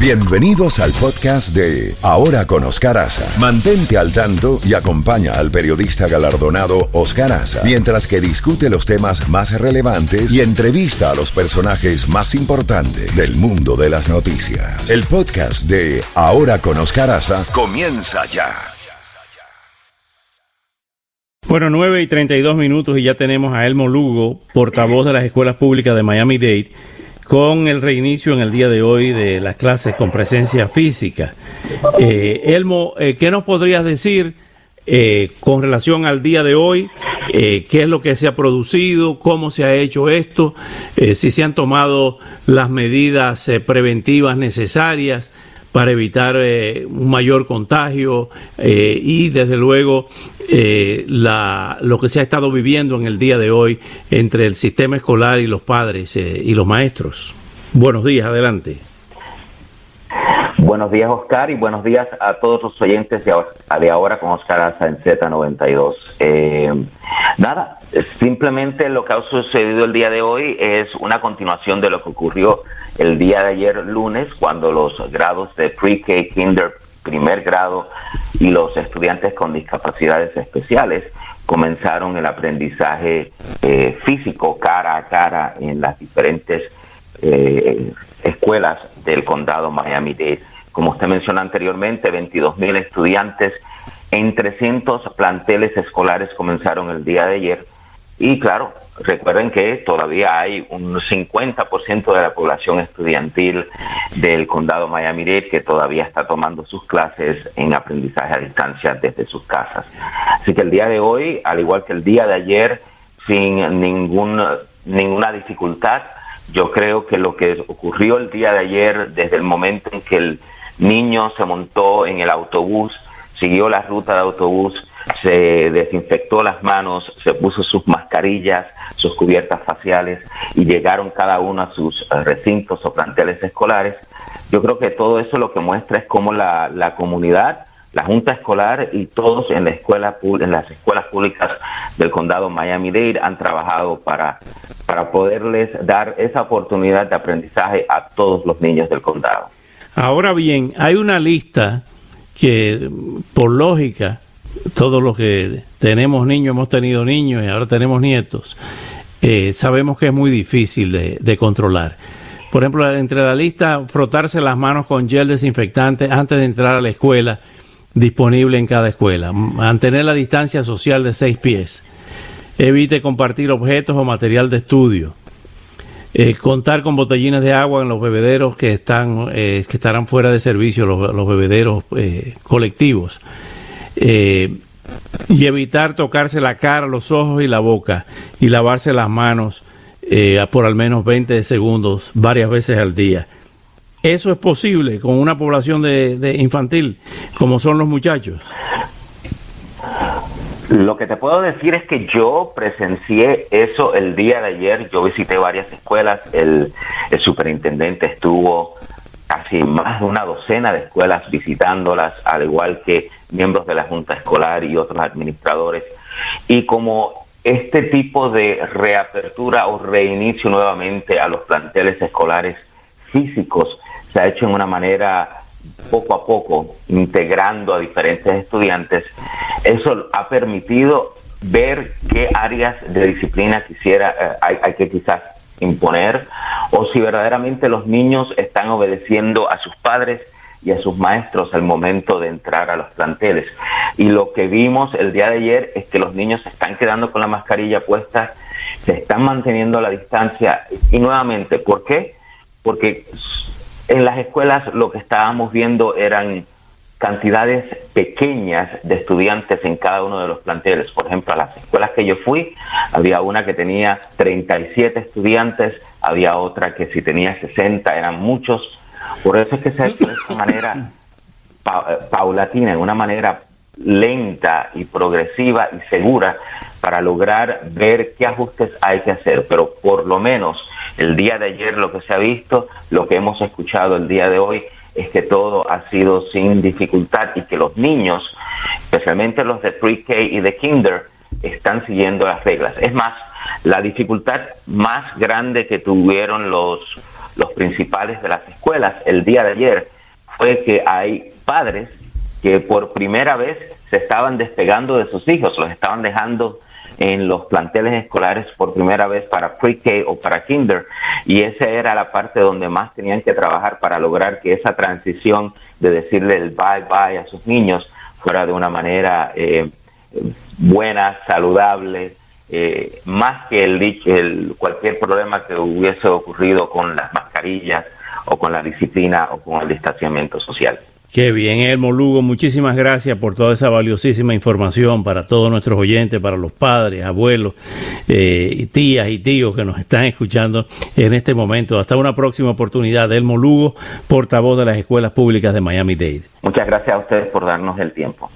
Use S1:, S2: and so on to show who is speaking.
S1: Bienvenidos al podcast de Ahora con Oscar Aza. Mantente al tanto y acompaña al periodista galardonado Oscar Aza mientras que discute los temas más relevantes y entrevista a los personajes más importantes del mundo de las noticias. El podcast de Ahora con Oscar Aza comienza ya.
S2: Bueno, 9 y 32 minutos y ya tenemos a Elmo Lugo, portavoz de las escuelas públicas de Miami-Dade con el reinicio en el día de hoy de las clases con presencia física. Eh, Elmo, eh, ¿qué nos podrías decir eh, con relación al día de hoy? ¿Qué es lo que se ha producido? ¿Cómo se ha hecho esto? si se han tomado las medidas preventivas necesarias para evitar un mayor contagio y desde luego la, lo que se ha estado viviendo en el día de hoy entre el sistema escolar y los padres y los maestros. Buenos días, adelante.
S3: Buenos días, Oscar, y buenos días a todos los oyentes de ahora, con Oscar Asa en Z92. Eh, nada, simplemente lo que ha sucedido el día de hoy es una continuación de lo que ocurrió el día de ayer lunes, cuando los grados de pre-K, kinder, primer grado y los estudiantes con discapacidades especiales comenzaron el aprendizaje eh, físico cara a cara en las diferentes eh, escuelas del condado Miami-Dade. Como usted mencionó anteriormente, 22 mil estudiantes en 300 planteles escolares comenzaron el día de ayer. Y claro, recuerden que todavía hay un 50% de la población estudiantil del condado Miami-Dade que todavía está tomando sus clases en aprendizaje a distancia desde sus casas. Así que el día de hoy, al igual que el día de ayer, sin ningún, ninguna dificultad, yo creo que lo que ocurrió el día de ayer, desde el momento en que el niño se montó en el autobús, siguió la ruta de autobús, se desinfectó las manos, se puso sus mascarillas, sus cubiertas faciales y llegaron cada uno a sus eh, recintos o planteles escolares. Yo creo que todo eso lo que muestra es cómo la, la comunidad la Junta Escolar y todos en, la escuela, en las escuelas públicas del condado Miami-Dade han trabajado para, para poderles dar esa oportunidad de aprendizaje a todos los niños del condado.
S2: Ahora bien, hay una lista que, por lógica, todos los que tenemos niños, hemos tenido niños y ahora tenemos nietos, eh, sabemos que es muy difícil de, de controlar. Por ejemplo, entre la lista, frotarse las manos con gel desinfectante antes de entrar a la escuela disponible en cada escuela. Mantener la distancia social de seis pies. Evite compartir objetos o material de estudio. Eh, contar con botellines de agua en los bebederos que están eh, que estarán fuera de servicio, los, bebederos eh, colectivos. y evitar tocarse la cara, los ojos y la boca. Y lavarse las manos por al menos 20 segundos varias veces al día eso es posible con una población de, infantil como son los muchachos.
S3: Lo que te puedo decir es que yo presencié eso el día de ayer. Yo visité varias escuelas. El, el superintendente estuvo casi más de una docena de escuelas visitándolas, al igual que miembros de la Junta Escolar y otros administradores. Y como este tipo de reapertura o reinicio nuevamente a los planteles escolares físicos se ha hecho en una manera poco a poco, integrando a diferentes estudiantes. Eso ha permitido ver qué áreas de disciplina quisiera, eh, hay, hay que quizás imponer, o si verdaderamente los niños están obedeciendo a sus padres y a sus maestros al momento de entrar a los planteles. Y lo que vimos el día de ayer es que los niños se están quedando con la mascarilla puesta, se están manteniendo la distancia. Y nuevamente, ¿por qué? Porque en las escuelas lo que estábamos viendo eran cantidades pequeñas de estudiantes en cada uno de los planteles. Por ejemplo, a las escuelas que yo fui, había una que tenía 37 estudiantes, había otra que si tenía 60, eran muchos. Por eso es que se ha hecho de esta manera paulatina, de una manera lenta y progresiva y segura para lograr ver qué ajustes hay que hacer. Pero por lo menos el día de ayer lo que se ha visto, lo que hemos escuchado el día de hoy, es que todo ha sido sin dificultad y que los niños, especialmente los de pre-K y de kinder, están siguiendo las reglas. Es más, la dificultad más grande que tuvieron los los principales de las escuelas el día de ayer fue que hay padres que por primera vez se estaban despegando de sus hijos, los estaban dejando en los planteles escolares por primera vez para pre-K o para kinder y esa era la parte donde más tenían que trabajar para lograr que esa transición de decirle el bye bye a sus niños fuera de una manera eh, buena, saludable, eh, más que el, el cualquier problema que hubiese ocurrido con las mascarillas o con la disciplina o con el distanciamiento social.
S2: Qué bien, Elmo Lugo, muchísimas gracias por toda esa valiosísima información para todos nuestros oyentes, para los padres, abuelos, eh, tías y tíos que nos están escuchando en este momento. Hasta una próxima oportunidad. Elmo Lugo, portavoz de las escuelas públicas de Miami-Dade.
S3: Muchas gracias a ustedes por darnos el tiempo.